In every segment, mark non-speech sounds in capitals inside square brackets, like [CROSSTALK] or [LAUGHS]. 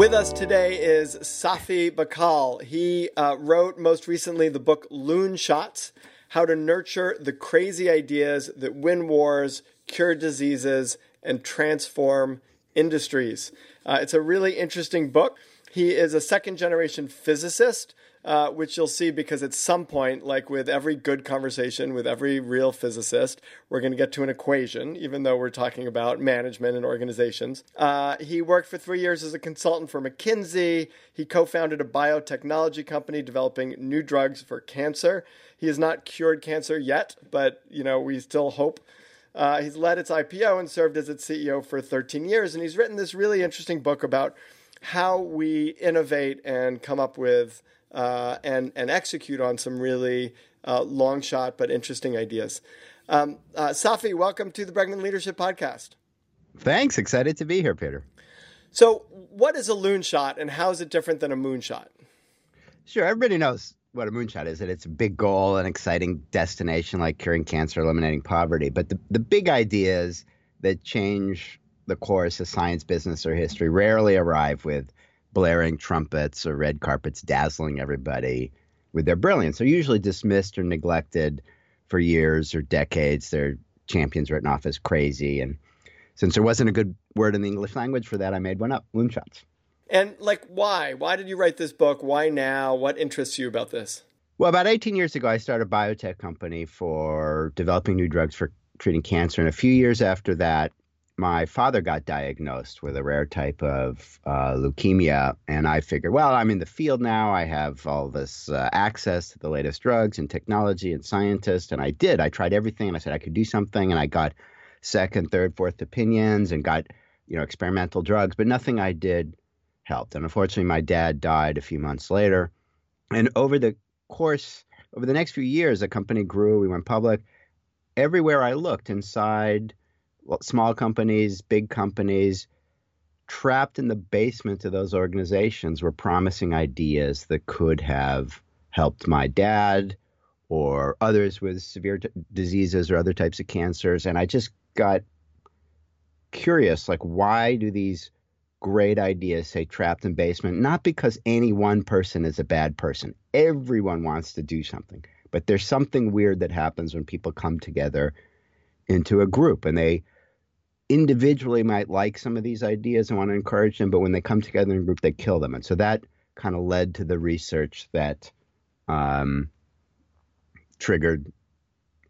With us today is Safi Bahcall. He uh, wrote most recently the book Loonshots How to Nurture the Crazy Ideas That Win Wars, Cure Diseases, and Transform Industries. Uh, it's a really interesting book. He is a second generation physicist uh, which you'll see because at some point, like with every good conversation with every real physicist, we're going to get to an equation, even though we're talking about management and organizations. Uh, he worked for three years as a consultant for McKinsey. He co founded a biotechnology company developing new drugs for cancer. He has not cured cancer yet, but you know we still hope. Uh, he's led its IPO and served as its CEO for 13 years, and he's written this really interesting book about how we innovate and come up with uh, and and execute on some really uh, long shot but interesting ideas. Um, uh, Safi, welcome to the Bregman Leadership Podcast. Thanks. Excited to be here, Peter. So, what is a loon shot, and how is it different than a moonshot? Sure. Everybody knows what a moonshot is. That it's a big goal, an exciting destination like curing cancer, eliminating poverty. But the the big ideas that change the course of science, business, or history rarely arrive with blaring trumpets or red carpets dazzling everybody with their brilliance. They're usually dismissed or neglected for years or decades. Their champions written off as crazy. And since there wasn't a good word in the English language for that, I made one up Loonshots. And like, why? Why did you write this book? Why now? What interests you about this? Well, about 18 years ago, I started a biotech company for developing new drugs for treating cancer. And a few years after that, my father got diagnosed with a rare type of uh, leukemia, and I figured, well, I'm in the field now. I have all this uh, access to the latest drugs and technology and scientists, and I did. I tried everything, and I said I could do something, and I got second, third, fourth opinions, and got you know experimental drugs, but nothing I did helped. And unfortunately, my dad died a few months later, and over the course, over the next few years, the company grew. We went public. Everywhere I looked inside small companies, big companies, trapped in the basement of those organizations were promising ideas that could have helped my dad or others with severe diseases or other types of cancers. And I just got curious like, why do these great ideas say trapped in basement? Not because any one person is a bad person, everyone wants to do something. But there's something weird that happens when people come together into a group and they individually might like some of these ideas and want to encourage them, but when they come together in a group, they kill them. And so that kind of led to the research that um, triggered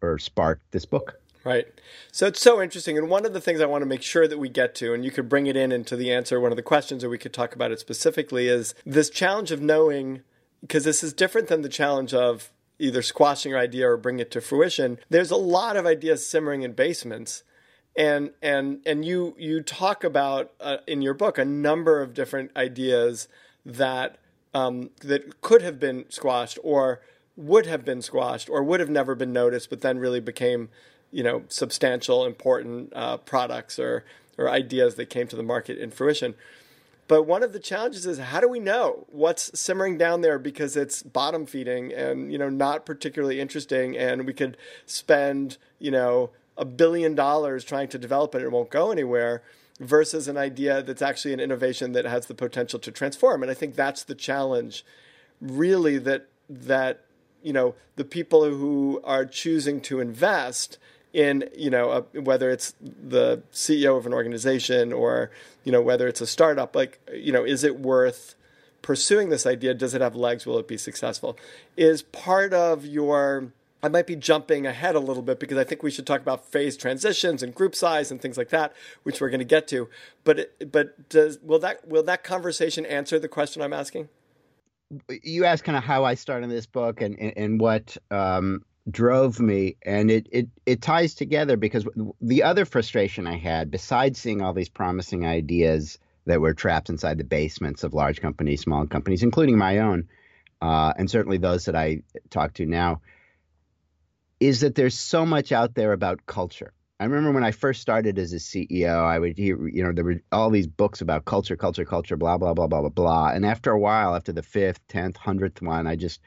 or sparked this book. Right. So it's so interesting. And one of the things I want to make sure that we get to, and you could bring it in into the answer, one of the questions, or we could talk about it specifically, is this challenge of knowing, because this is different than the challenge of either squashing your idea or bringing it to fruition. There's a lot of ideas simmering in basements and and and you you talk about uh, in your book a number of different ideas that um, that could have been squashed or would have been squashed or would have never been noticed, but then really became you know substantial, important uh, products or or ideas that came to the market in fruition. But one of the challenges is how do we know what's simmering down there because it's bottom feeding and you know not particularly interesting, and we could spend you know a billion dollars trying to develop it and it won't go anywhere versus an idea that's actually an innovation that has the potential to transform. And I think that's the challenge really that that you know the people who are choosing to invest in you know a, whether it's the CEO of an organization or you know whether it's a startup like you know is it worth pursuing this idea? Does it have legs? Will it be successful? Is part of your I might be jumping ahead a little bit because I think we should talk about phase transitions and group size and things like that, which we're going to get to. But but does will that will that conversation answer the question I'm asking? You asked kind of how I started this book and and, and what um, drove me, and it, it it ties together because the other frustration I had, besides seeing all these promising ideas that were trapped inside the basements of large companies, small companies, including my own, uh, and certainly those that I talk to now, is that there's so much out there about culture. I remember when I first started as a CEO, I would hear, you know, there were all these books about culture, culture, culture, blah, blah, blah, blah, blah, blah. And after a while, after the fifth, tenth, hundredth one, I just,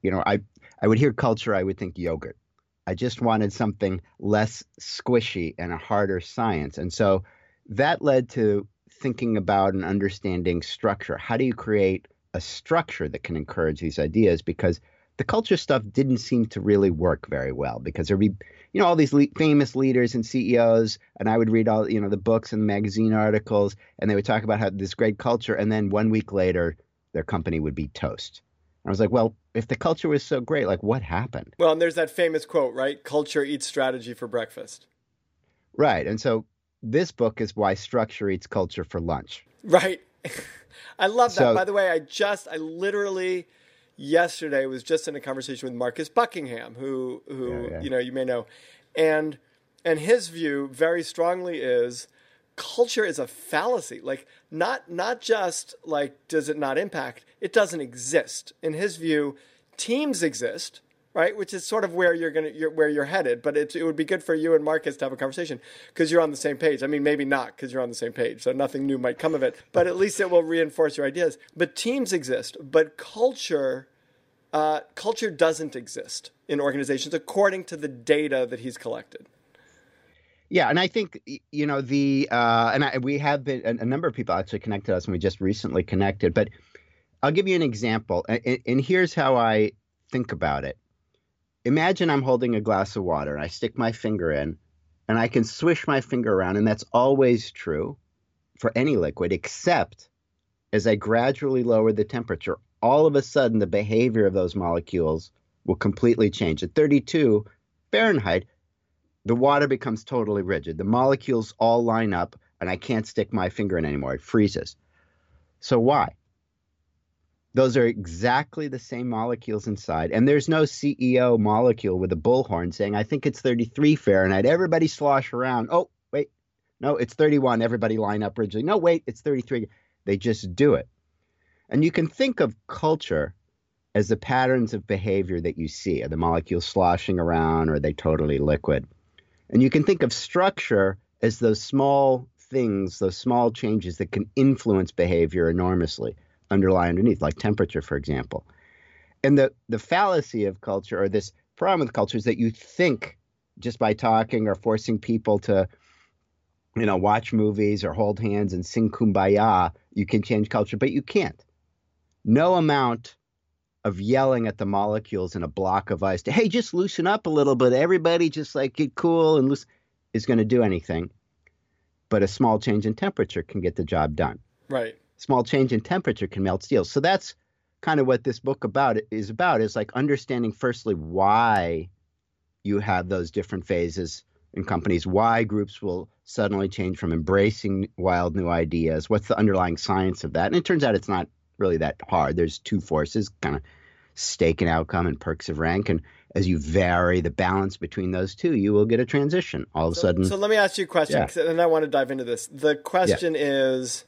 you know, I, I would hear culture, I would think yogurt. I just wanted something less squishy and a harder science. And so that led to thinking about and understanding structure. How do you create a structure that can encourage these ideas? Because the culture stuff didn't seem to really work very well because there'd be you know all these le- famous leaders and CEOs and I would read all you know the books and the magazine articles and they would talk about how this great culture and then one week later their company would be toast. And I was like, well, if the culture was so great, like what happened? Well, and there's that famous quote, right? Culture eats strategy for breakfast. Right. And so this book is why structure eats culture for lunch. Right. [LAUGHS] I love that. So, By the way, I just I literally yesterday was just in a conversation with Marcus Buckingham, who who yeah, yeah. you know you may know, and and his view very strongly is culture is a fallacy. Like not not just like does it not impact, it doesn't exist. In his view, teams exist, right? Which is sort of where you're gonna you're, where you're headed. But it it would be good for you and Marcus to have a conversation because you're on the same page. I mean, maybe not because you're on the same page, so nothing new might come of it. But at least it will reinforce your ideas. But teams exist, but culture. Uh, culture doesn't exist in organizations according to the data that he's collected. Yeah, and I think you know the uh, and I, we have been a, number of people actually connected us, and we just recently connected. But I'll give you an example, and, and here's how I think about it imagine I'm holding a glass of water and I stick my finger in and I can swish my finger around, and that's always true for any liquid, except as I gradually lower the temperature, all of a sudden the behavior of those molecules will completely change. At 32 Fahrenheit, the water becomes totally rigid. The molecules all line up, and I can't stick my finger in anymore. It freezes. So, why? Those are exactly the same molecules inside. And there's no CEO molecule with a bullhorn saying, I think it's 33 Fahrenheit. Everybody slosh around. Oh, wait. No, it's 31. Everybody line up rigidly. No, wait, it's 33. They just do it. And you can think of culture as the patterns of behavior that you see. Are the molecules sloshing around? Or are they totally liquid? And you can think of structure as those small things, those small changes that can influence behavior enormously underlie underneath, like temperature, for example. And the, the fallacy of culture, or this problem with culture, is that you think just by talking or forcing people to, you know, watch movies or hold hands and sing kumbaya, you can change culture, but you can't. No amount of yelling at the molecules in a block of ice to, hey, just loosen up a little bit, everybody just like get cool and loose, is going to do anything. But a small change in temperature can get the job done. Right small change in temperature can melt steel. So that's kind of what this book about is about is like understanding firstly why you have those different phases in companies, why groups will suddenly change from embracing wild new ideas, what's the underlying science of that. And it turns out it's not really that hard. There's two forces, kind of stake and outcome and perks of rank. And as you vary the balance between those two, you will get a transition all of so, a sudden. So let me ask you a question, yeah. and I want to dive into this. The question yeah. is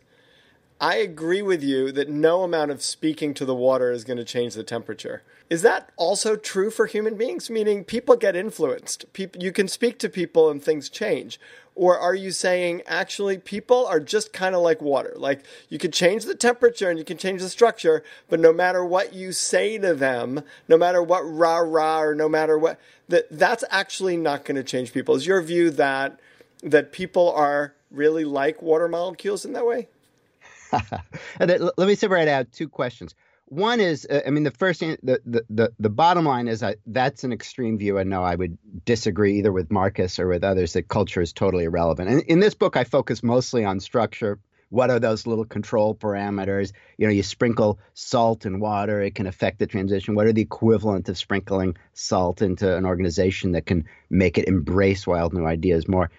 I agree with you that no amount of speaking to the water is going to change the temperature. Is that also true for human beings? Meaning people get influenced. People, you can speak to people and things change. Or are you saying actually people are just kind of like water? Like you can change the temperature and you can change the structure, but no matter what you say to them, no matter what rah rah or no matter what, that that's actually not going to change people. Is your view that that people are really like water molecules in that way? [LAUGHS] let me separate out two questions. One is, uh, I mean, the first, the, the, the, the bottom line is that that's an extreme view. And no, I would disagree either with Marcus or with others that culture is totally irrelevant. And in this book, I focus mostly on structure. What are those little control parameters? You know, you sprinkle salt and water, it can affect the transition. What are the equivalent of sprinkling salt into an organization that can make it embrace wild new ideas more?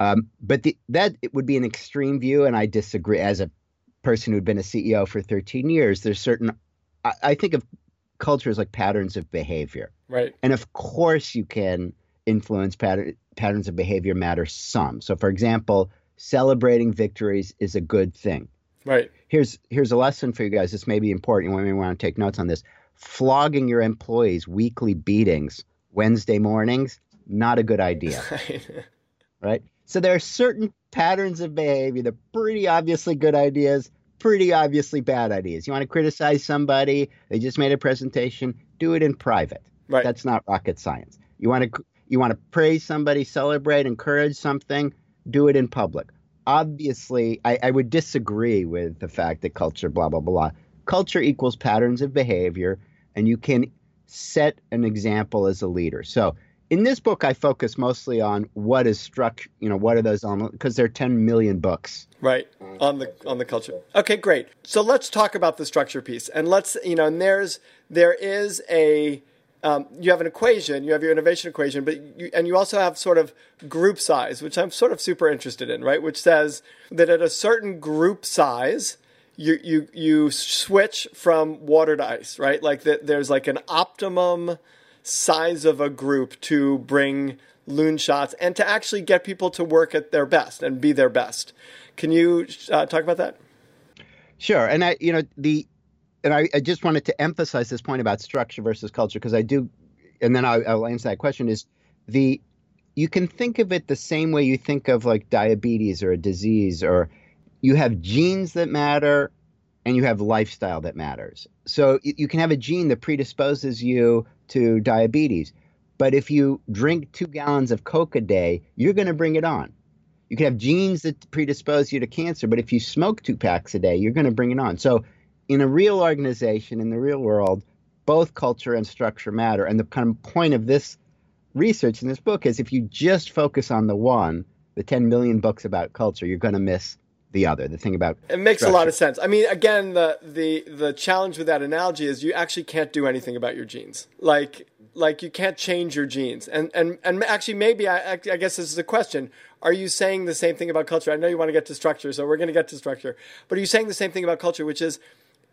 Um, but the, that would be an extreme view, and I disagree. As a person who'd been a CEO for 13 years, there's certain, I, I think of culture as like patterns of behavior. Right. And of course, you can influence pattern, patterns of behavior matter some. So, for example, celebrating victories is a good thing. Right. Here's here's a lesson for you guys. This may be important. You may want to take notes on this. Flogging your employees weekly beatings Wednesday mornings, not a good idea. [LAUGHS] right? So there are certain patterns of behavior that are pretty obviously good ideas, pretty obviously bad ideas. You want to criticize somebody, they just made a presentation, do it in private. Right. That's not rocket science. You want to you want to praise somebody, celebrate, encourage something, do it in public. Obviously, I, I would disagree with the fact that culture, blah, blah, blah. Culture equals patterns of behavior, and you can set an example as a leader. So in this book, I focus mostly on what is struck You know, what are those on? Because there are 10 million books. Right on the on the culture. Okay, great. So let's talk about the structure piece, and let's you know, and there's there is a um, you have an equation, you have your innovation equation, but you, and you also have sort of group size, which I'm sort of super interested in, right? Which says that at a certain group size, you you you switch from water to ice, right? Like that, there's like an optimum size of a group to bring loon shots and to actually get people to work at their best and be their best. Can you uh, talk about that? Sure, and I, you know, the and I, I, just wanted to emphasize this point about structure versus culture because I do, and then I'll, I'll, answer that question. Is the you can think of it the same way you think of like diabetes or a disease, or you have genes that matter and you have lifestyle that matters. So you can have a gene that predisposes you to diabetes, but if you drink two gallons of Coke a day, you're going to bring it on. You can have genes that predispose you to cancer, but if you smoke two packs a day, you're going to bring it on. So in a real organization, in the real world, both culture and structure matter. And the kind of point of this research in this book is if you just focus on the one, the 10 million books about culture, you're going to miss the other. The thing about it makes structure. a lot of sense. I mean, again, the the the challenge with that analogy is you actually can't do anything about your genes. Like like you can't change your genes. And and and actually, maybe I I guess this is a question. Are you saying the same thing about culture? I know you want to get to structure, so we're going to get to structure. But are you saying the same thing about culture, which is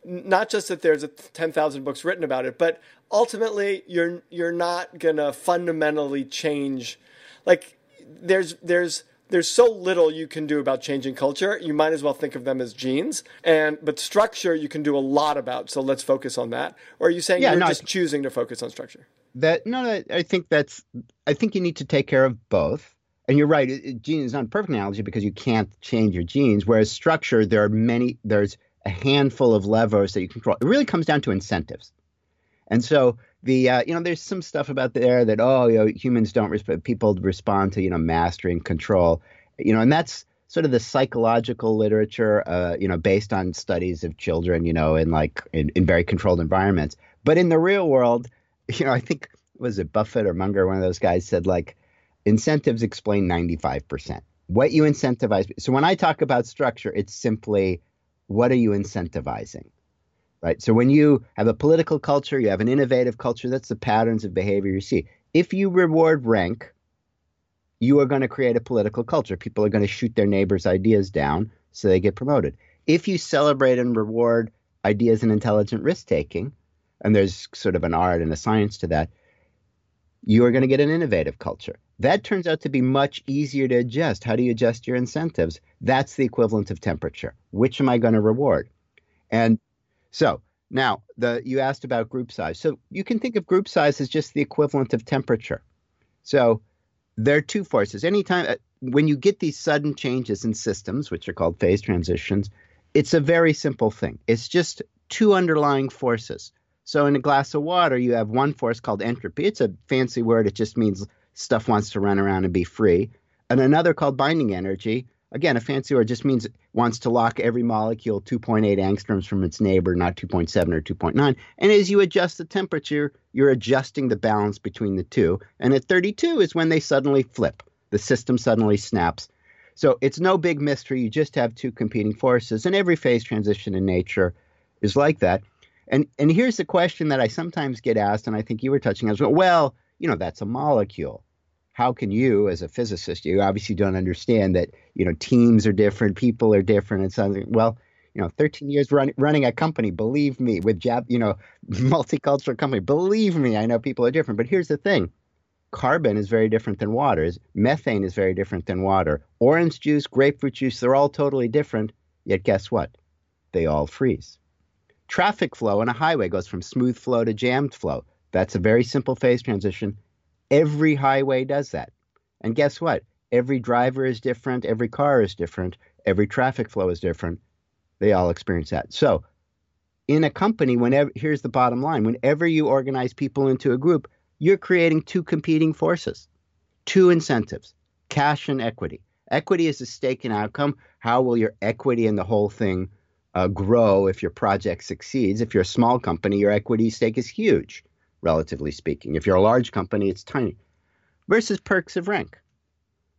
not just that there's 10,000 books written about it, but ultimately you're you're not going to fundamentally change like there's there's there's so little you can do about changing culture. You might as well think of them as genes. And but structure you can do a lot about. So let's focus on that. Or are you saying yeah, you're no, just choosing to focus on structure? That no, I think that's I think you need to take care of both. And you're right, it, gene is not a perfect analogy because you can't change your genes. Whereas structure, there are many there's a handful of levers that you control. It really comes down to incentives. And so the uh, you know there's some stuff about there that oh you know humans don't respond people respond to you know mastery and control you know and that's sort of the psychological literature uh, you know based on studies of children you know in like in, in very controlled environments. But in the real world [LAUGHS] you know I think was it Buffett or Munger one of those guys said like incentives explain 95% what you incentivize so when I talk about structure it's simply what are you incentivizing right? So when you have a political culture, you have an innovative culture, that's the patterns of behavior you see. If you reward rank, you are going to create a political culture. People are going to shoot their neighbors' ideas down so they get promoted. If you celebrate and reward ideas and intelligent risk taking, and there's sort of an art and a science to that, you are going to get an innovative culture. That turns out to be much easier to adjust. How do you adjust your incentives? That's the equivalent of temperature. Which am I going to reward? And so now the you asked about group size. So you can think of group size as just the equivalent of temperature. So there are two forces. Anytime uh, when you get these sudden changes in systems, which are called phase transitions, it's a very simple thing. It's just two underlying forces. So in a glass of water, you have one force called entropy. It's a fancy word. It just means stuff wants to run around and be free. And another called binding energy, Again, a fancy word just means wants to lock every molecule 2.8 angstroms from its neighbor, not 2.7 or 2.9. And as you adjust the temperature, you're adjusting the balance between the two. And at 32 is when they suddenly flip. The system suddenly snaps. So it's no big mystery. You just have two competing forces. And every phase transition in nature is like that. And and here's the question that I sometimes get asked, and I think you were touching on as well. Well, you know, that's a molecule how can you as a physicist you obviously don't understand that you know teams are different people are different and something well you know 13 years run, running a company believe me with jab you know [LAUGHS] multicultural company believe me i know people are different but here's the thing carbon is very different than water. Methane is very different than water. Orange juice, grapefruit juice, they're all totally different. Yet guess what? They all freeze. Traffic flow on a highway goes from smooth flow to jammed flow. That's a very simple phase transition. Every highway does that. And guess what? Every driver is different, every car is different, every traffic flow is different. They all experience that. So, in a company, whenever here's the bottom line whenever you organize people into a group, you're creating two competing forces, two incentives cash and equity. Equity is a stake in outcome. How will your equity in the whole thing uh, grow if your project succeeds? If you're a small company, your equity stake is huge, relatively speaking. If you're a large company, it's tiny. Versus perks of rank,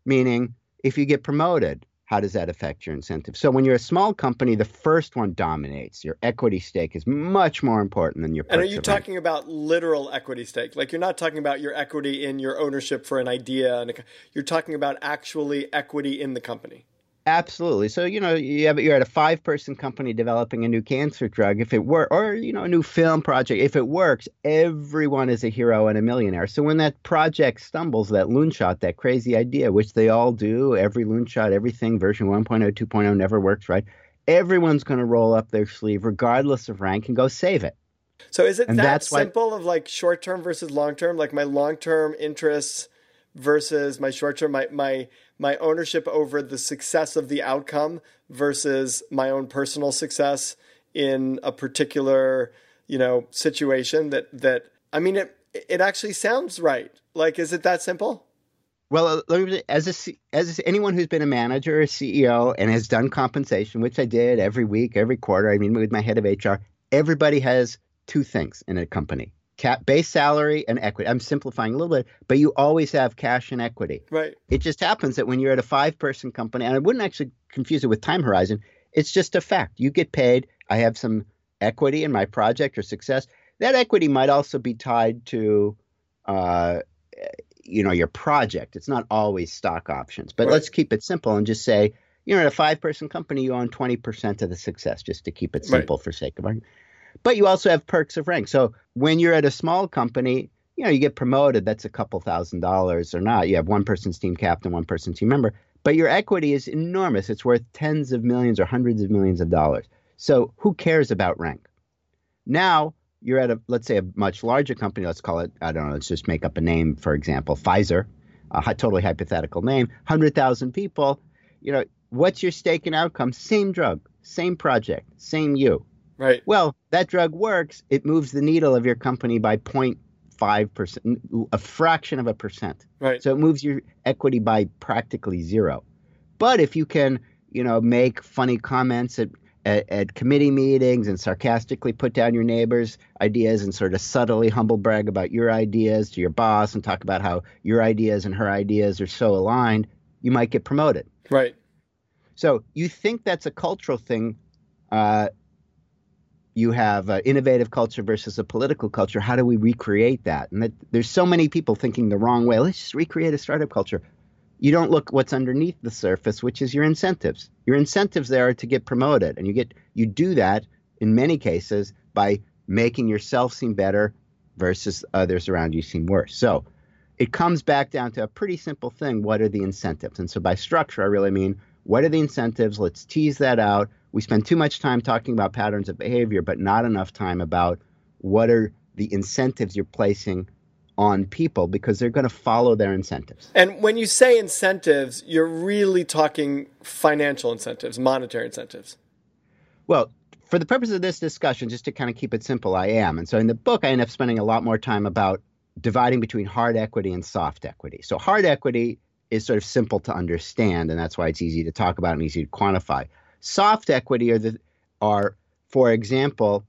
meaning if you get promoted, how does that affect your incentive? So when you're a small company, the first one dominates. Your equity stake is much more important than your. And are you talking about literal equity stake? Like you're not talking about your equity in your ownership for an idea, and you're talking about actually equity in the company. Absolutely. So you know you have you're at a five person company developing a new cancer drug. If it were, or you know a new film project, if it works, everyone is a hero and a millionaire. So when that project stumbles, that loonshot, that crazy idea, which they all do, every loonshot, everything version 1.0, 2.0 never works right. Everyone's going to roll up their sleeve, regardless of rank, and go save it. So is it and that simple why, of like short term versus long term? Like my long term interests versus my short term, my my my ownership over the success of the outcome versus my own personal success in a particular you know situation that that i mean it it actually sounds right. Like is it that simple? Well uh, as a as anyone who's been a manager a ceo and has done compensation which i did every week every quarter i mean with my head of hr everybody has two things in a company cap base salary and equity. I'm simplifying a little bit, but you always have cash and equity. Right. It just happens that when you're at a five person company, and I wouldn't actually confuse it with time horizon, it's just a fact. You get paid. I have some equity in my project or success. That equity might also be tied to uh, you know your project. It's not always stock options. But right. let's keep it simple and just say you're at a five person company, you own 20% of the success, just to keep it simple right. for sake of argument. But you also have perks of rank. So when you're at a small company, you know, you get promoted, that's a couple thousand dollars or not. You have one person's team captain, one person's team member, but your equity is enormous. It's worth tens of millions or hundreds of millions of dollars. So who cares about rank? Now you're at a, let's say, a much larger company. Let's call it, I don't know, let's just make up a name, for example, Pfizer, a totally hypothetical name, 100,000 people. You know, what's your stake in outcome? Same drug, same project, same you. Right. Well, that drug works. It moves the needle of your company by 0.5%, a fraction of a percent. Right. So it moves your equity by practically zero. But if you can, you know, make funny comments at, at, at committee meetings and sarcastically put down your neighbor's ideas and sort of subtly humble brag about your ideas to your boss and talk about how your ideas and her ideas are so aligned, you might get promoted. Right. So you think that's a cultural thing. Uh, you have uh, innovative culture versus a political culture. How do we recreate that? And that, there's so many people thinking the wrong way. Let's just recreate a startup culture. You don't look what's underneath the surface, which is your incentives. Your incentives there are to get promoted, and you get you do that in many cases by making yourself seem better versus others around you seem worse. So it comes back down to a pretty simple thing. What are the incentives? And so by structure, I really mean what are the incentives? Let's tease that out we spend too much time talking about patterns of behavior, but not enough time about what are the incentives you're placing on people because they're going to follow their incentives. And when you say incentives, you're really talking financial incentives, monetary incentives. Well, for the purpose of this discussion, just to kind of keep it simple, I am. And so in the book, I end up spending a lot more time about dividing between hard equity and soft equity. So hard equity is sort of simple to understand, and that's why it's easy to talk about and easy to quantify. Soft equity are the are, for example,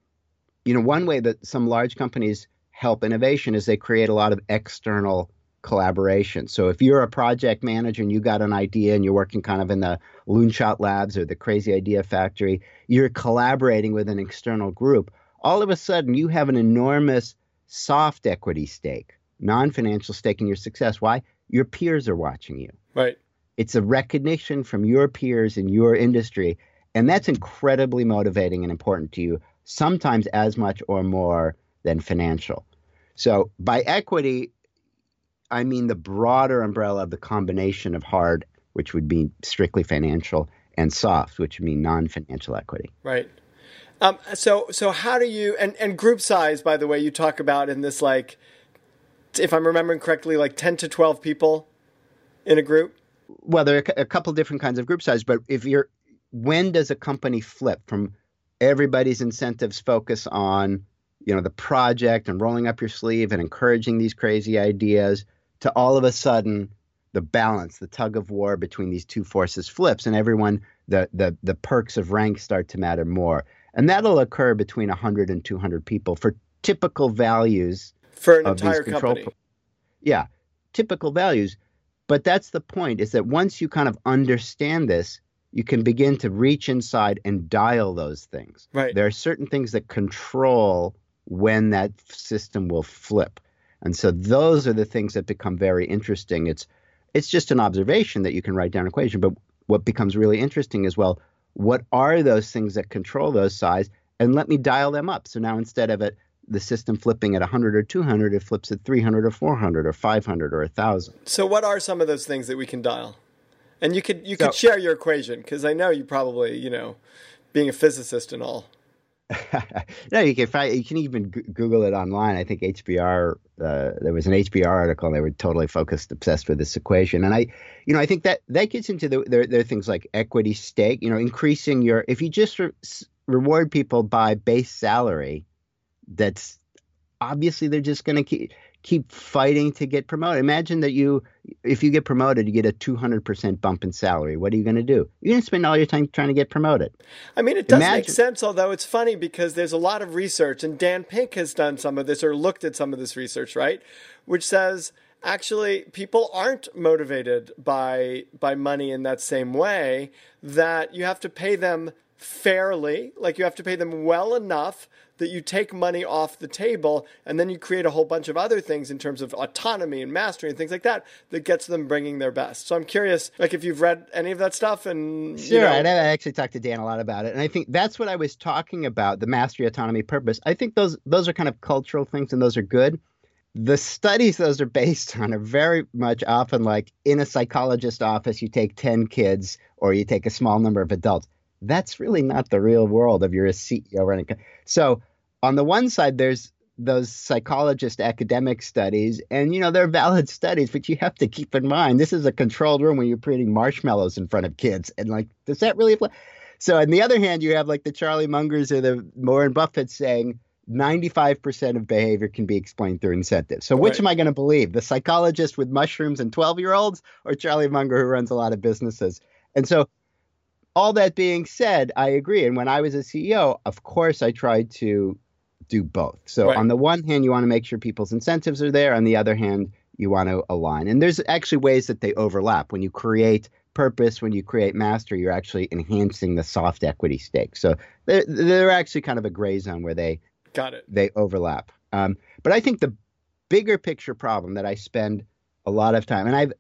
you know, one way that some large companies help innovation is they create a lot of external collaboration. So if you're a project manager and you got an idea and you're working kind of in the Loonshot Labs or the Crazy Idea Factory, you're collaborating with an external group. All of a sudden, you have an enormous soft equity stake, non-financial stake in your success. Why? Your peers are watching you. Right. It's a recognition from your peers in your industry. And that's incredibly motivating and important to you, sometimes as much or more than financial. So by equity, I mean the broader umbrella of the combination of hard, which would be strictly financial, and soft, which would mean non-financial equity. Right. Um, so so how do you and, and group size, by the way, you talk about in this like, if I'm remembering correctly, like ten to twelve people in a group. Well, there are a couple different kinds of group size, but if you're, when does a company flip from everybody's incentives focus on you know the project and rolling up your sleeve and encouraging these crazy ideas to all of a sudden the balance the tug of war between these two forces flips and everyone the the the perks of rank start to matter more. And that'll occur between 100 and 200 people for typical values for an entire company. pro- yeah typical values but that's the point is that once you kind of understand this you can begin to reach inside and dial those things right there are certain things that control when that system will flip. And so those are the things that become very interesting. It's it's just an observation that you can write down an equation, but what becomes really interesting is well, what are those things that control those size and let me dial them up. So now instead of it the system flipping at 100 or 200, it flips at 300 or 400 or 500 or 1000. So what are some of those things that we can dial? And you could you so, could share your equation because I know you probably, you know, being a physicist and all. [LAUGHS] no, you can find. You can even Google it online. I think HBR. Uh, there was an HBR article, and they were totally focused, obsessed with this equation. And I, you know, I think that that gets into the there, there are things like equity stake. You know, increasing your if you just re- reward people by base salary, that's obviously they're just going to keep keep fighting to get promoted. Imagine that you, if you get promoted, you get a 200% bump in salary. What are you going to do? You're going to spend all your time trying to get promoted. I mean, it does Imagine- make sense, although it's funny because there's a lot of research, and Dan Pink has done some of this or looked at some of this research, right? Which says actually people aren't motivated by by money in that same way that you have to pay them fairly like you have to pay them well enough that you take money off the table and then you create a whole bunch of other things in terms of autonomy and mastery and things like that that gets them bringing their best. So I'm curious, like if you've read any of that stuff and sure, you know, I actually talked to Dan a lot about it, and I think that's what I was talking about: the mastery, autonomy, purpose. I think those those are kind of cultural things, and those are good. The studies those are based on are very much often like in a psychologist office, you take 10 kids or you take a small number of adults. That's really not the real world of you're a CEO running. So on the one side, there's those psychologist academic studies, and you know they're valid studies, but you have to keep in mind this is a controlled room where you're putting marshmallows in front of kids, and like, does that really apply? So on the other hand, you have like the Charlie Mungers or the Warren Buffett saying 95% of behavior can be explained through incentives. So which right. am I going to believe? The psychologist with mushrooms and 12-year-olds or Charlie Munger who runs a lot of businesses? And so all that being said, I agree. And when I was a CEO, of course I tried to do both. So right. on the one hand, you want to make sure people's incentives are there. On the other hand, you want to align. And there's actually ways that they overlap. When you create purpose, when you create mastery, you're actually enhancing the soft equity stake. So they're, they're actually kind of a gray zone where they got it. They overlap. Um, but I think the bigger picture problem that I spend a lot of time, and I've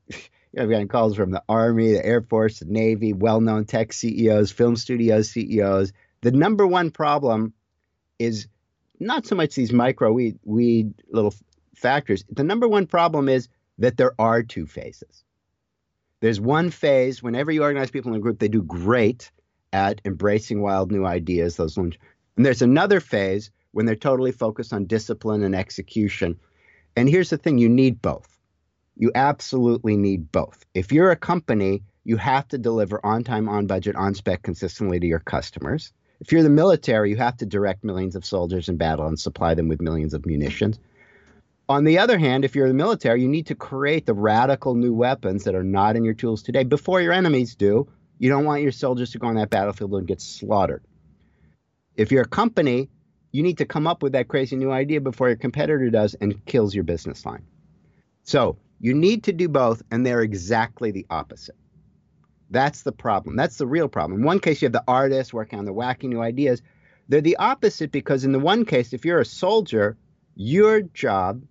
I've gotten calls from the Army, the Air Force, the Navy, well-known tech CEOs, film studios CEOs. The number one problem is not so much these micro weed, weed little factors. The number one problem is that there are two phases. There's one phase whenever you organize people in a group, they do great at embracing wild new ideas. Those ones, and there's another phase when they're totally focused on discipline and execution. And here's the thing: you need both. You absolutely need both. If you're a company, you have to deliver on time, on budget, on spec consistently to your customers. If you're the military, you have to direct millions of soldiers in battle and supply them with millions of munitions. On the other hand, if you're the military, you need to create the radical new weapons that are not in your tools today before your enemies do. You don't want your soldiers to go on that battlefield and get slaughtered. If you're a company, you need to come up with that crazy new idea before your competitor does and kills your business line. So you need to do both, and they're exactly the opposite. That's the problem. That's the real problem. In one case, you have the artist working on the wacky new ideas. They're the opposite because, in the one case, if you're a soldier, your job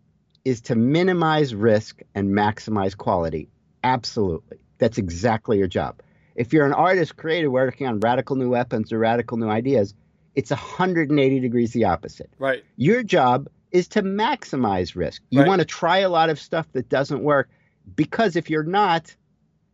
is to minimize risk and maximize quality. Absolutely. That's exactly your job. If you're an artist creator working on radical new weapons or radical new ideas, it's 180 degrees the opposite. Right. Your job is to maximize risk. You Right. want to try a lot of stuff that doesn't work because if you're not,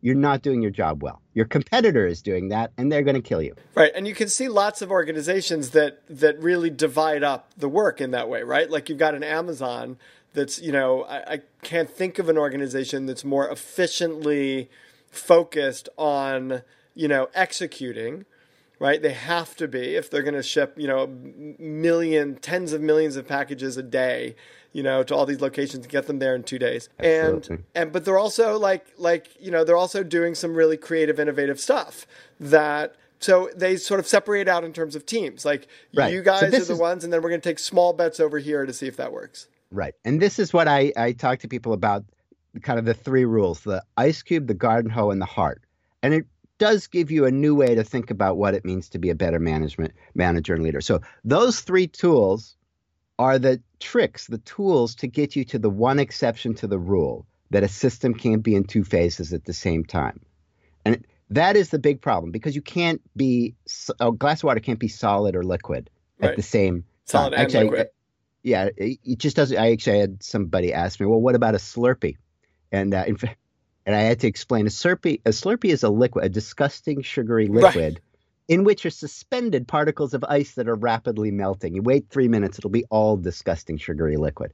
you're not doing your job well. Your competitor is doing that and they're going to kill you. Right, and you can see lots of organizations that that really divide up the work in that way, right? Like you've got an Amazon that's, you know, I, I can't think of an organization that's more efficiently focused on, you know, executing. Right, they have to be if they're going to ship, you know, million, tens of millions of packages a day, you know, to all these locations and get them there in two days. Absolutely. And and but they're also like like you know they're also doing some really creative innovative stuff that so they sort of separate out in terms of teams like Right. you So guys are the is- ones and then we're going to take small bets over here to see if that works Right. And this is what I, I talk to people about kind of the three rules the ice cube, the garden hoe, and the heart. And it does give you a new way to think about what it means to be a better management manager and leader. So those three tools are the tricks, the tools to get you to the one exception to the rule that a system can't be in two phases at the same time. And that is the big problem because you can't be a glass of water can't be solid or liquid at the same solid time. and Actually, liquid yeah, it, it just doesn't. I actually had somebody ask me, well, what about a Slurpee? And uh, in fact, and I had to explain a Slurpee. A Slurpee is a liquid, a disgusting sugary Right. liquid, in which are suspended particles of ice that are rapidly melting. You wait three minutes, it'll be all disgusting sugary liquid.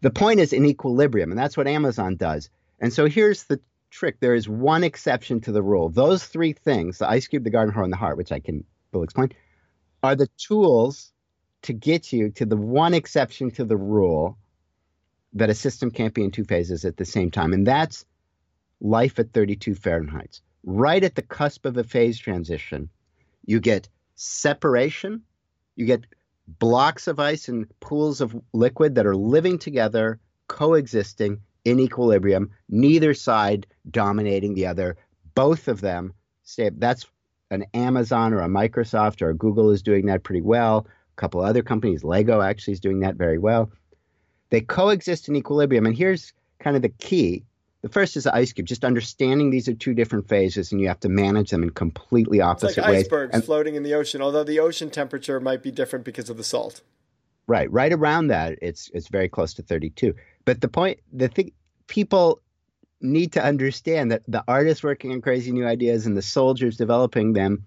The point is in equilibrium, and that's what Amazon does. And so here's the trick: there is one exception to the rule. Those three things, the ice cube, the garden hoe, and the heart, which I can will explain, are the tools to get you to the one exception to the rule that a system can't be in two phases at the same time. And that's life at 32 Fahrenheit. Right at the cusp of a phase transition, you get separation, you get blocks of ice and pools of liquid that are living together, coexisting in equilibrium, neither side dominating the other, both of them stay. That's an Amazon or a Microsoft or a Google is doing that pretty well. A couple other companies, Lego actually is doing that very well. They coexist in equilibrium. And here's kind of the key. The first is the ice cube, just understanding these are two different phases and you have to manage them in completely it's opposite like ways. icebergs And- floating in the ocean although the ocean temperature might be different because of the salt Right, right around that, it's it's very close to 32. But the point, the thing, people need to understand that the artists working on crazy new ideas and the soldiers developing them,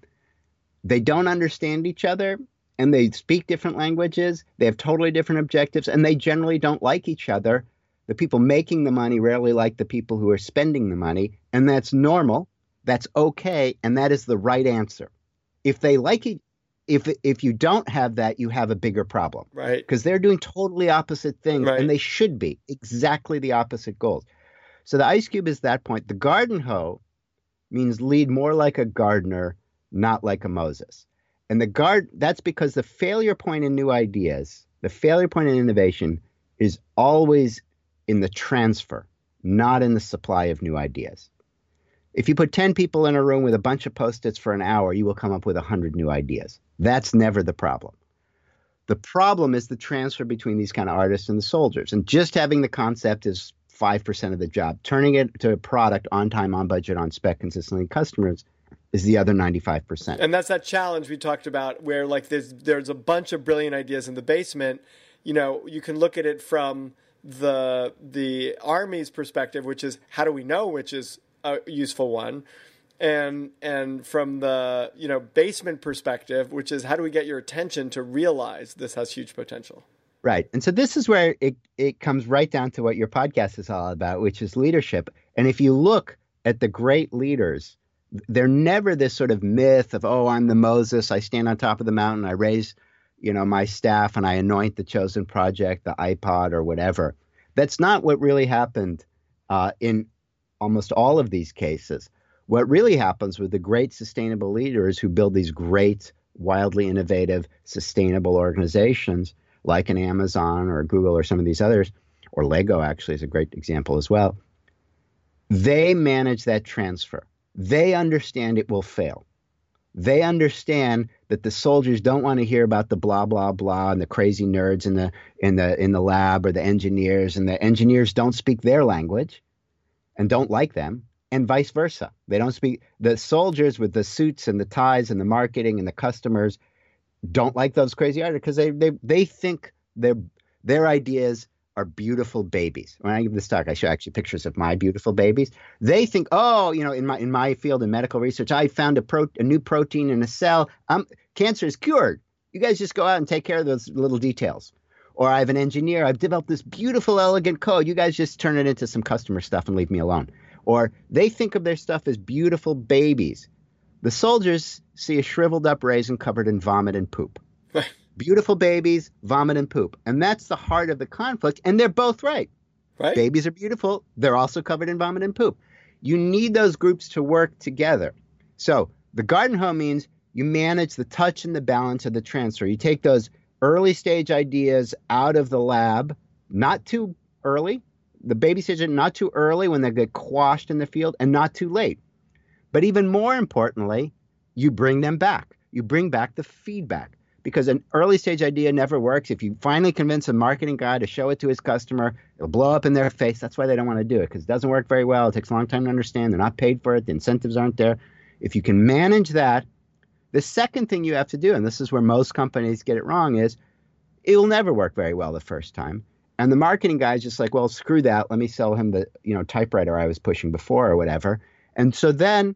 they don't understand each other, and they speak different languages. They have totally different objectives, and they generally don't like each other. The people making the money rarely like the people who are spending the money, and that's normal. That's okay, and that is the right answer. If they like it, if if you don't have that, you have a bigger problem right because they're doing totally opposite things Right. and they should be exactly the opposite goals. So the ice cube is that point. The garden hoe means lead more like a gardener, not like a Moses. And the guard that's because the failure point in new ideas, the failure point in innovation is always in the transfer, not in the supply of new ideas. If you put 10 people in a room with a bunch of post-its for an hour, you will come up with 100 new ideas. That's never the problem. The problem is the transfer between these kind of artists and the soldiers. And just having the concept is 5% of the job. Turning it to a product on time, on budget, on spec, consistently, customers is the other 95%. and that's that challenge we talked about where like there's there's a bunch of brilliant ideas in the basement you know you can look at it from the the army's perspective which is how do we know which is a useful one and and from the you know basement perspective which is how do we get your attention to realize this has huge potential Right. And so this is where it, it comes right down to what your podcast is all about, which is leadership. And if you look at the great leaders, they're never this sort of myth of, oh, I'm the Moses, I stand on top of the mountain, I raise, you know, my staff and I anoint the chosen project, the iPod or whatever. That's not what really happened uh, in almost all of these cases. What really happens with the great sustainable leaders who build these great, wildly innovative, sustainable organizations like an Amazon or Google or some of these others, or Lego actually is a great example as well. They manage that transfer. They understand it will fail. They understand that the soldiers don't want to hear about the blah blah blah and the crazy nerds in the in the in the lab or the engineers and the engineers don't speak their language and don't like them and vice versa. They don't speak the soldiers with the suits and the ties and the marketing and the customers don't like those crazy artists because they, they they think they're Their ideas are beautiful babies. When I give this talk, I show actually pictures of my beautiful babies. They think, oh, you know, in my in my field in medical research, I found a pro, a new protein in a cell. Um, cancer is cured. You guys just go out and take care of those little details. Or I have an engineer. I've developed this beautiful, elegant code. You guys just turn it into some customer stuff and leave me alone. Or they think of their stuff as beautiful babies. The soldiers see a shriveled up raisin covered in vomit and poop. [LAUGHS] beautiful babies, vomit and poop. And that's the heart of the conflict. And they're both right. Right. Babies are beautiful. They're also covered in vomit and poop. You need those groups to work together. So the garden home means you manage the touch and the balance of the transfer. You take those early stage ideas out of the lab, not too early, the baby stage, not too early when they get quashed in the field, and not too late. But even more importantly, you bring them back. You bring back the feedback because an early stage idea never works. If you finally convince a marketing guy to show it to his customer, it'll blow up in their face. That's why they don't want to do it because it doesn't work very well. It takes a long time to understand. They're not paid for it. The incentives aren't there. If you can manage that, the second thing you have to do, and this is where most companies get it wrong, is it will never work very well the first time. And the marketing guy is just like, well, screw that. Let me sell him the you know typewriter I was pushing before or whatever. And so then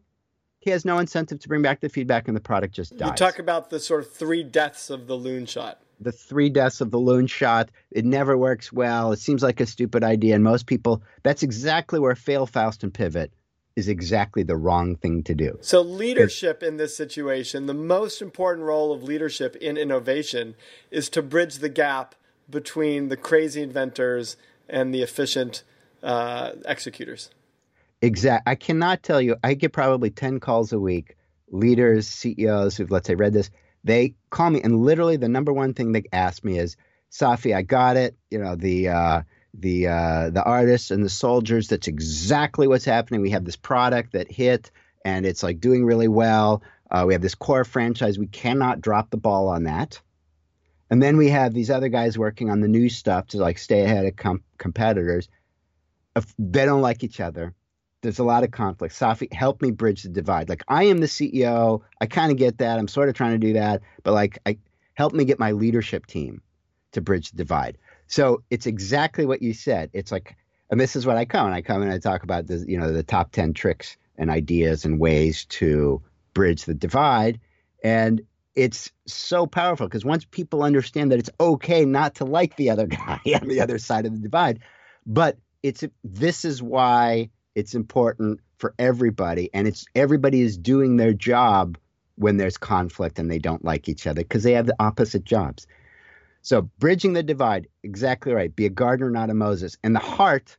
he has no incentive to bring back the feedback, and the product just dies. You talk about the sort of three deaths of the Loonshot. The three deaths of the Loonshot. It never works well. It seems like a stupid idea, and most people. That's exactly where fail, fast, and pivot is exactly the wrong thing to do. So, leadership in this situation, the most important role of leadership in innovation is to bridge the gap between the crazy inventors and the efficient uh, executors. Exact. I cannot tell you. I get probably ten calls a week. Leaders, CEOs who've let's say read this, they call me, and literally the number one thing they ask me is, "Safi, I got it. You know the uh, the uh, the artists and the soldiers. That's exactly what's happening. We have this product that hit, and it's like doing really well. Uh, we have this core franchise. We cannot drop the ball on that. And then we have these other guys working on the new stuff to like stay ahead of com- competitors. If they don't like each other. There's a lot of conflict. Safi, help me bridge the divide. Like I am the CEO. I kind of get that. I'm sort of trying to do that, but like I help me get my leadership team to bridge the divide. So it's exactly what you said. It's like, and this is what I come and I come and I talk about the, you know, the top 10 tricks and ideas and ways to bridge the divide. And it's so powerful because once people understand that it's okay not to like the other [LAUGHS] guy on the other side of the divide, but it's this is why it's important for everybody and it's everybody is doing their job when there's conflict and they don't like each other because they have the opposite jobs. So bridging the divide, exactly right. Be a gardener, not a Moses. And the heart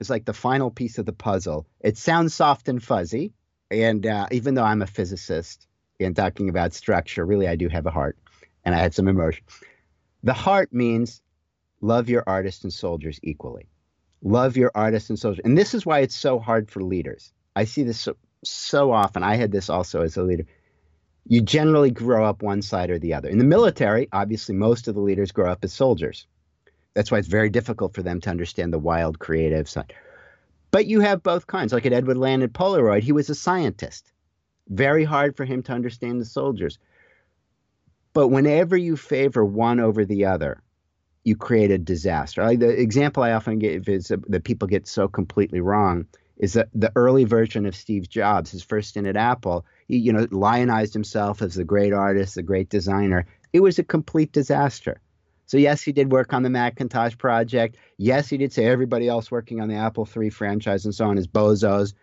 is like the final piece of the puzzle. It sounds soft and fuzzy, and uh, even though I'm a physicist and talking about structure, really I do have a heart, and I had some emotion. The heart means love your artists and soldiers equally. Love your artists and soldiers, and this is why it's so hard for leaders. I see this so, so often. I had this also as a leader you generally grow up one side or the other. In the military, obviously, most of the leaders grow up as soldiers. That's why it's very difficult for them to understand the wild, creative side. But you have both kinds. Like at Edwin Land at Polaroid, he was a scientist. Very hard for him to understand the soldiers. But whenever you favor one over the other, you create a disaster. Like the example I often give is that people get so completely wrong is that the early version of Steve Jobs, his first stint at Apple, he, you know, lionized himself as the great artist, the great designer. It was a complete disaster. So yes, he did work on the Macintosh project. Yes, he did say everybody else working on the Apple III franchise and so on is bozos.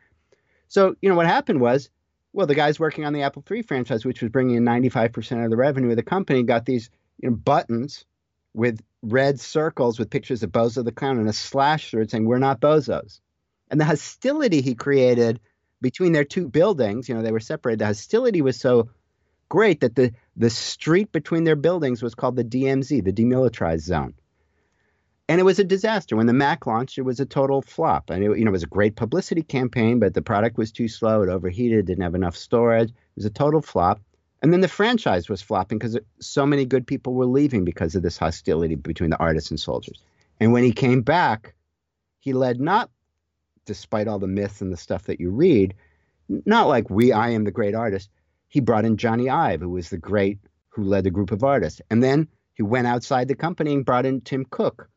So you know what happened was, well, the guys working on the Apple III franchise, which was bringing in 95% of the revenue of the company, got these you know, buttons with red circles with pictures of Bozo the Clown and a slash through it saying, "We're not bozos." And the hostility he created between their two buildings, you know, they were separated. The hostility was so great that the the street between their buildings was called the DMZ, the demilitarized zone. And it was a disaster. When the Mac launched, it was a total flop. And it, you know, it was a great publicity campaign, but the product was too slow. It overheated, didn't have enough storage. It was a total flop. And then the franchise was flopping because so many good people were leaving because of this hostility between the artists and soldiers. And when he came back, he led not despite all the myths and the stuff that you read, not like we, I am the great artist. He brought in Jony Ive, who was the great, who led the group of artists. And then He went outside the company and brought in Tim Cook,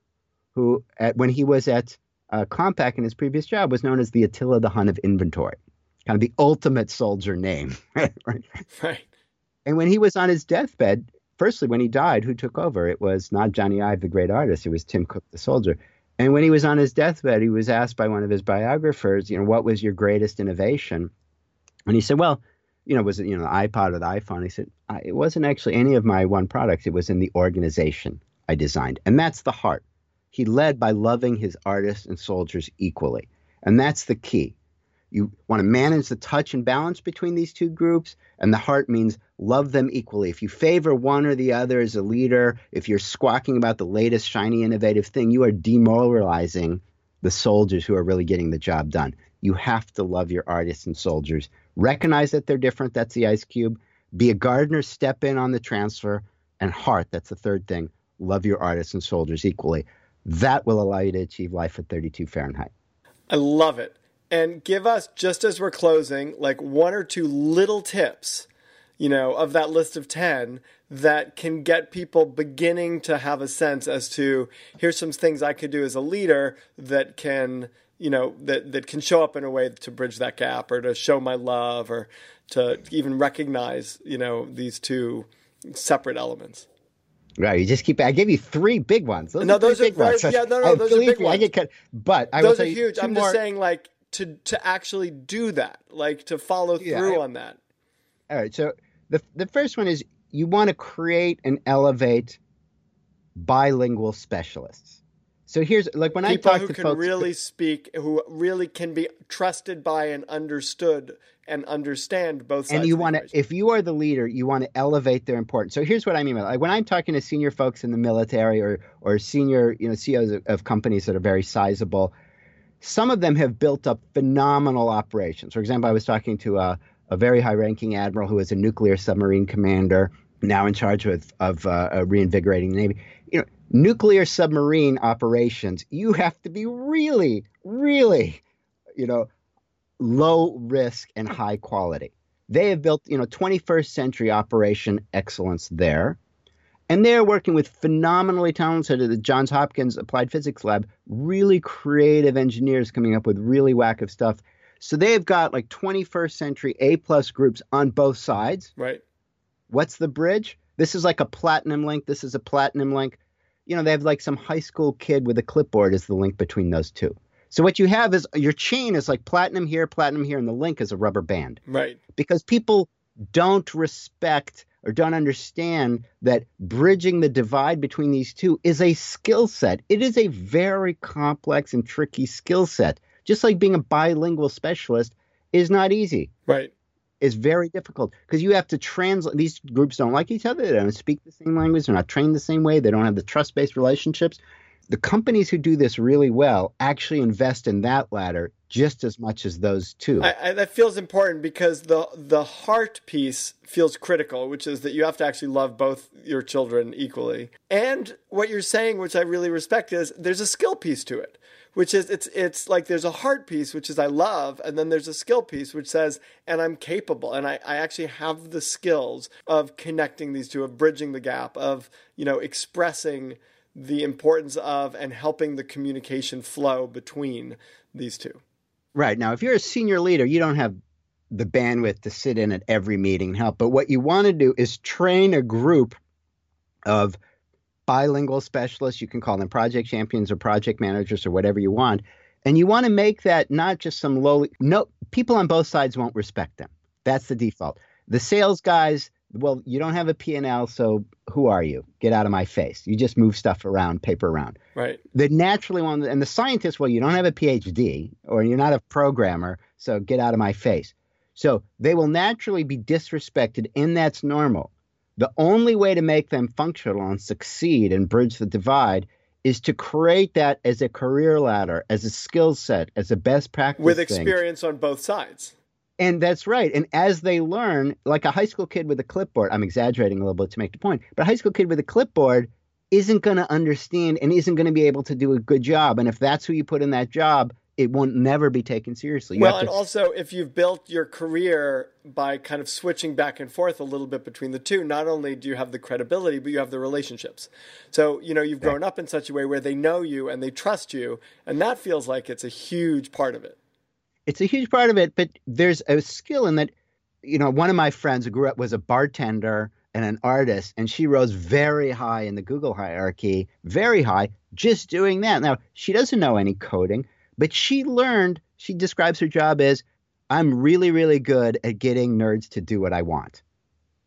who, at, when he was at uh, Compaq in his previous job, was known as the Attila the Hun of inventory, kind of the ultimate soldier name. [LAUGHS] right? Right. And when he was on his deathbed, firstly, when he died, who took over? It was not Jony Ive, the great artist. It was Tim Cook, the soldier. And when he was on his deathbed, he was asked by one of his biographers, you know, what was your greatest innovation? And he said, well, you know, was it, you know, the iPod or the iPhone? He said, it wasn't actually any of my one products. It was in the organization I designed. And that's the heart. He led by loving his artists and soldiers equally. And that's the key. You want to manage the touch and balance between these two groups, and the heart means love them equally. If you favor one or the other as a leader, if you're squawking about the latest shiny innovative thing, you are demoralizing the soldiers who are really getting the job done. You have to love your artists and soldiers. Recognize that they're different. That's the ice cube. Be a gardener, step in on the transfer, and heart. That's the third thing. Love your artists and soldiers equally. That will allow you to achieve life at 32 Fahrenheit. I love it and give us, just as we're closing, like one or two little tips, you know, of that list of 10 that can get people beginning to have a sense as to here's some things I could do as a leader that can, you know, that, that can show up in a way to bridge that gap or to show my love or to even recognize, you know, these two separate elements. Right, you just keep. I gave you three big ones. Those no, are those are big ones. Yeah, no, no, I those are big ones. I get cut, but I those will are huge. I'm more. just saying, like, to to actually do that, like to follow yeah, through I, on that. All right. So the the first one is you want to create and elevate bilingual specialists. So here's like when People I talk who to can folks really speak, who really can be trusted by and understood and understand both sides. And you want to, if you are the leader, you want to elevate their importance. So here's what I mean by like when I'm talking to senior folks in the military or or senior you know CEOs of, of companies that are very sizable some of them have built up phenomenal operations. For example, I was talking to a, a very high ranking admiral who is a nuclear submarine commander, now in charge of, of uh, reinvigorating the Navy. You know, nuclear submarine operations, you have to be really, really, you know, low risk and high quality. They have built, you know, 21st century operation excellence there. And they're working with phenomenally talented at the Johns Hopkins Applied Physics Lab, really creative engineers coming up with really whack of stuff. So they've got like 21st century A plus groups on both sides. Right. What's the bridge? This is like a platinum link. This is a platinum link. You know, they have like some high school kid with a clipboard as the link between those two. So what you have is your chain is like platinum here, platinum here, and the link is a rubber band. Right. Because people don't respect or don't understand that bridging the divide between these two is a skill set. It is a very complex and tricky skill set. Just like being a bilingual specialist is not easy. Right. It's very difficult because you have to translate. These groups don't like each other. They don't speak the same language. They're not trained the same way. They don't have the trust based relationships. The companies who do this really well actually invest in that ladder just as much as those two. I, I, that feels important because the the heart piece feels critical, which is that you have to actually love both your children equally. And what you're saying, which I really respect, is there's a skill piece to it, which is it's it's like there's a heart piece, which is I love, and then there's a skill piece, which says and I'm capable, and I, I actually have the skills of connecting these two, of bridging the gap, of you know expressing the importance of and helping the communication flow between these two. Right. Now, if you're a senior leader, you don't have the bandwidth to sit in at every meeting and help. But what you want to do is train a group of bilingual specialists. You can call them project champions or project managers or whatever you want. And you want to make that not just some lowly, no, people on both sides won't respect them. That's the default. The sales guys, well, you don't have a P&L, so who are you? Get out of my face. You just move stuff around, paper around. Right. The naturally one, and the scientists, well, you don't have a PhD or you're not a programmer, so get out of my face. So they will naturally be disrespected, and that's normal. The only way to make them functional and succeed and bridge the divide is to create that as a career ladder, as a skill set, as a best practice. With experience thing. on both sides. And that's right. And as they learn, like a high school kid with a clipboard, I'm exaggerating a little bit to make the point, but a high school kid with a clipboard isn't going to understand and isn't going to be able to do a good job. And if that's who you put in that job, it won't never be taken seriously. You well, and also if you've built your career by kind of switching back and forth a little bit between the two, not only do you have the credibility, but you have the relationships. So, you know, you've grown up in such a way where they know you and they trust you, and that feels like it's a huge part of it. It's a huge part of it, but there's a skill in that, you know, one of my friends who grew up was a bartender and an artist, and she rose very high in the Google hierarchy, very high, just doing that. Now, she doesn't know any coding but she learned, she describes her job as I'm really, really good at getting nerds to do what I want.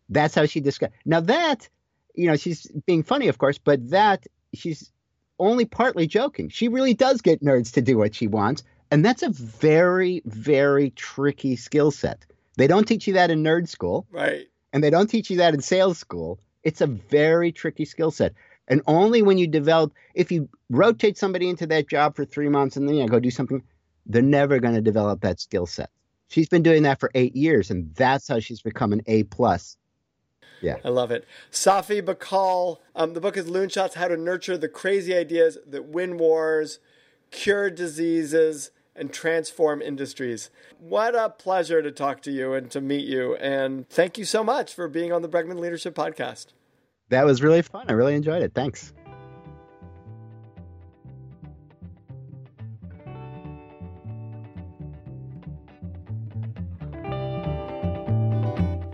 That's how she describes. Now that, you know, she's being funny, of course, but that she's only partly joking. She really does get nerds to do what she wants, and that's a very, very tricky skill set. They don't teach you that in nerd school, right? And they don't teach you that in sales school. It's a very tricky skill set. And only when you develop, if you rotate somebody into that job for three months and then you know, go do something, they're never going to develop that skill set. She's been doing that for eight years, and that's how she's become an A plus. Yeah, I love it. Safi Bahcall. Um, the book is Loonshots: How to Nurture the Crazy Ideas That Win Wars, Cure Diseases, and Transform Industries. What a pleasure to talk to you and to meet you. And thank you so much for being on the Bregman Leadership Podcast that was really fun. I really enjoyed it. Thanks.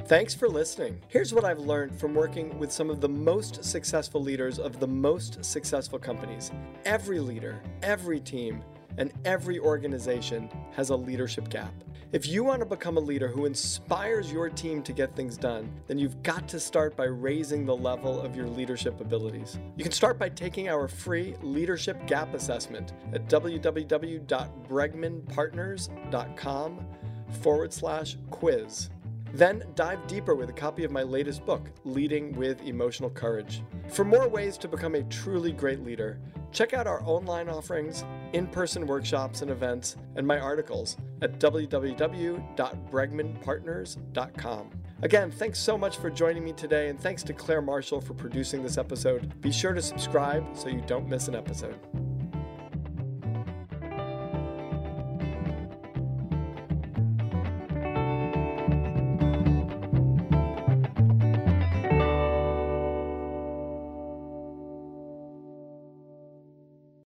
Thanks for listening. Here's what I've learned from working with some of the most successful leaders of the most successful companies. Every leader, every team, and every organization has a leadership gap. If you want to become a leader who inspires your team to get things done, then you've got to start by raising the level of your leadership abilities. You can start by taking our free leadership gap assessment at www.bregmanpartners.com forward slash quiz. Then dive deeper with a copy of my latest book, Leading with Emotional Courage. For more ways to become a truly great leader, check out our online offerings, in person workshops and events, and my articles at www.bregmanpartners.com. Again, thanks so much for joining me today, and thanks to Claire Marshall for producing this episode. Be sure to subscribe so you don't miss an episode.